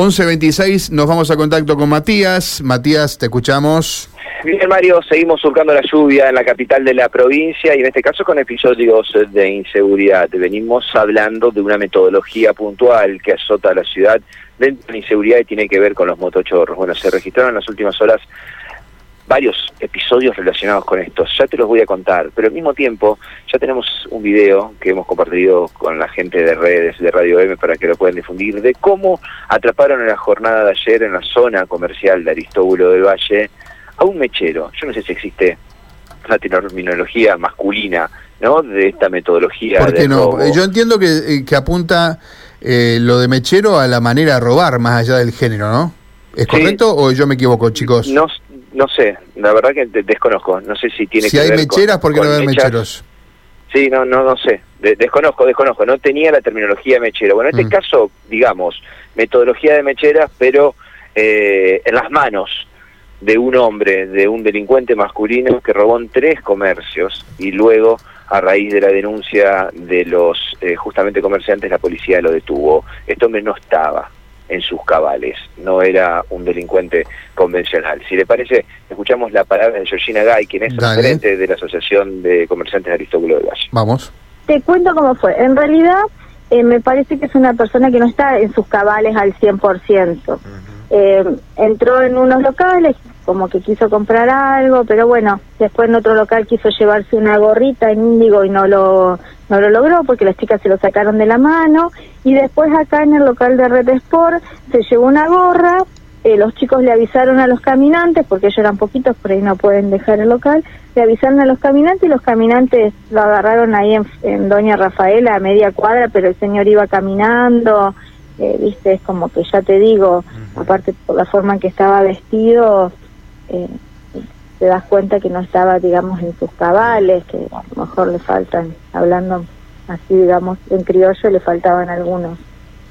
11.26, nos vamos a contacto con Matías. Matías, te escuchamos. Bien, Mario, seguimos surcando la lluvia en la capital de la provincia y en este caso con episodios de inseguridad. Venimos hablando de una metodología puntual que azota a la ciudad dentro de la inseguridad y tiene que ver con los motochorros. Bueno, se registraron en las últimas horas varios episodios relacionados con esto. Ya te los voy a contar, pero al mismo tiempo ya tenemos un video que hemos compartido con la gente de redes de Radio M para que lo puedan difundir de cómo atraparon en la jornada de ayer en la zona comercial de Aristóbulo del Valle a un mechero. Yo no sé si existe una terminología masculina, ¿no? De esta metodología. ¿Por qué no? Yo entiendo que, eh, que apunta eh, lo de mechero a la manera de robar más allá del género, ¿no? ¿Es correcto o yo me equivoco, chicos? No, no sé, la verdad que desconozco. No sé si tiene si que hay mecheras, ¿por qué no hay mecheros? Sí, no, no, no sé. desconozco, desconozco. No tenía la terminología mechero. Bueno, en este mm. caso, digamos, metodología de mecheras, pero eh, en las manos de un hombre, de un delincuente masculino que robó en tres comercios y luego, a raíz de la denuncia de los eh, justamente comerciantes, la policía lo detuvo. Este hombre no estaba en sus cabales, no era un delincuente convencional. Si le parece, escuchamos la palabra de Georgina Gay, quien es presidente de la Asociación de Comerciantes de Aristóbulo de Valle. Vamos. Te cuento cómo fue. En realidad, eh, me parece que es una persona que no está en sus cabales al 100%. eh, entró en unos locales, como que quiso comprar algo, pero bueno, después en otro local quiso llevarse una gorrita en índigo y no lo, no lo logró porque las chicas se lo sacaron de la mano. Y después acá en el local de Red Sport se llevó una gorra, eh, los chicos le avisaron a los caminantes, porque ellos eran poquitos, por ahí no pueden dejar el local, le avisaron a los caminantes y los caminantes lo agarraron ahí en, en Doña Rafaela a media cuadra, pero el señor iba caminando, eh, viste, es como que ya te digo, aparte por la forma en que estaba vestido, eh, te das cuenta que no estaba, digamos, en sus cabales, que a lo mejor le faltan, hablando así, digamos, en criollo, le faltaban algunos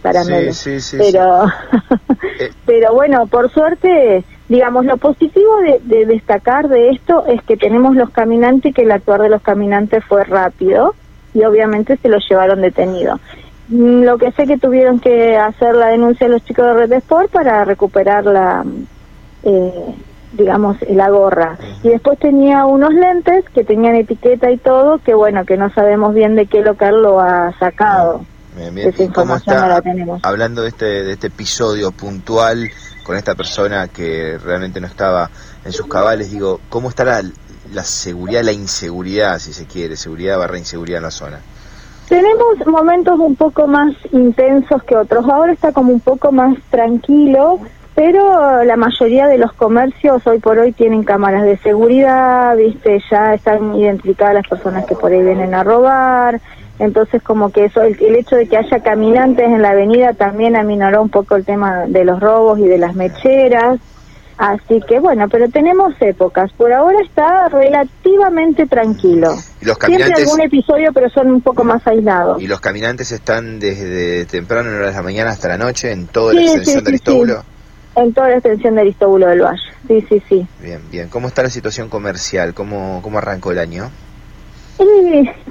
caramelos. pero, eh. pero bueno, por suerte, digamos, lo positivo de, destacar de esto es que tenemos los caminantes, que el actuar de los caminantes fue rápido y obviamente se lo llevaron detenido. Mm, lo que sé que tuvieron que hacer la denuncia los chicos de Red Sport para recuperar la, eh, digamos, la gorra. Y después tenía unos lentes que tenían etiqueta y todo, que bueno, que no sabemos bien de qué local lo ha sacado. Esa información no la tenemos. Hablando de este, de este episodio puntual con esta persona que realmente no estaba en sus cabales, digo, ¿cómo estará la seguridad, la inseguridad, si se quiere, seguridad barra inseguridad en la zona? Tenemos momentos un poco más intensos que otros. Ahora está como un poco más tranquilo, pero la mayoría de los comercios hoy por hoy tienen cámaras de seguridad, viste, ya están identificadas las personas que por ahí vienen a robar, entonces como que eso, el, hecho de que haya caminantes en la avenida también aminoró un poco el tema de los robos y de las mecheras, así que bueno, pero tenemos épocas, por ahora está relativamente tranquilo. ¿Y los caminantes... Siempre algún episodio, pero son un poco más aislados. ¿Y los caminantes están desde temprano en horas de la mañana hasta la noche en toda la extensión de Aristóbulo? En toda la extensión de Aristóbulo del Valle, sí, sí, sí. Bien, bien. ¿Cómo está la situación comercial? ¿Cómo, cómo arrancó el año?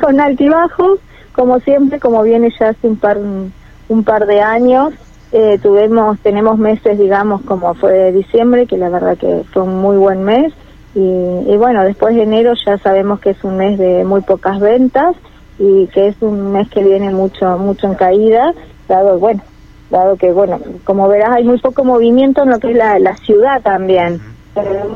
con altibajos, como siempre, como viene ya hace un par, un par de años. Eh, tuvimos, tenemos meses, digamos, como fue diciembre, que la verdad que fue un muy buen mes. Y, y bueno, después de enero ya sabemos que es un mes de muy pocas ventas y que es un mes que viene mucho, mucho en caída, dado, bueno, dado que, bueno, como verás, hay muy poco movimiento en lo que es la, la ciudad también,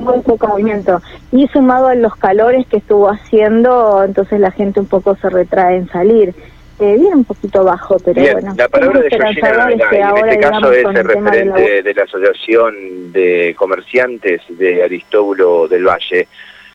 muy poco movimiento. Y sumado a los calores que estuvo haciendo, entonces la gente un poco se retrae en salir. Eh, viene un poquito bajo, pero bueno. La palabra de Georgina en este caso es el referente de la, de la Asociación de Comerciantes de Aristóbulo del Valle.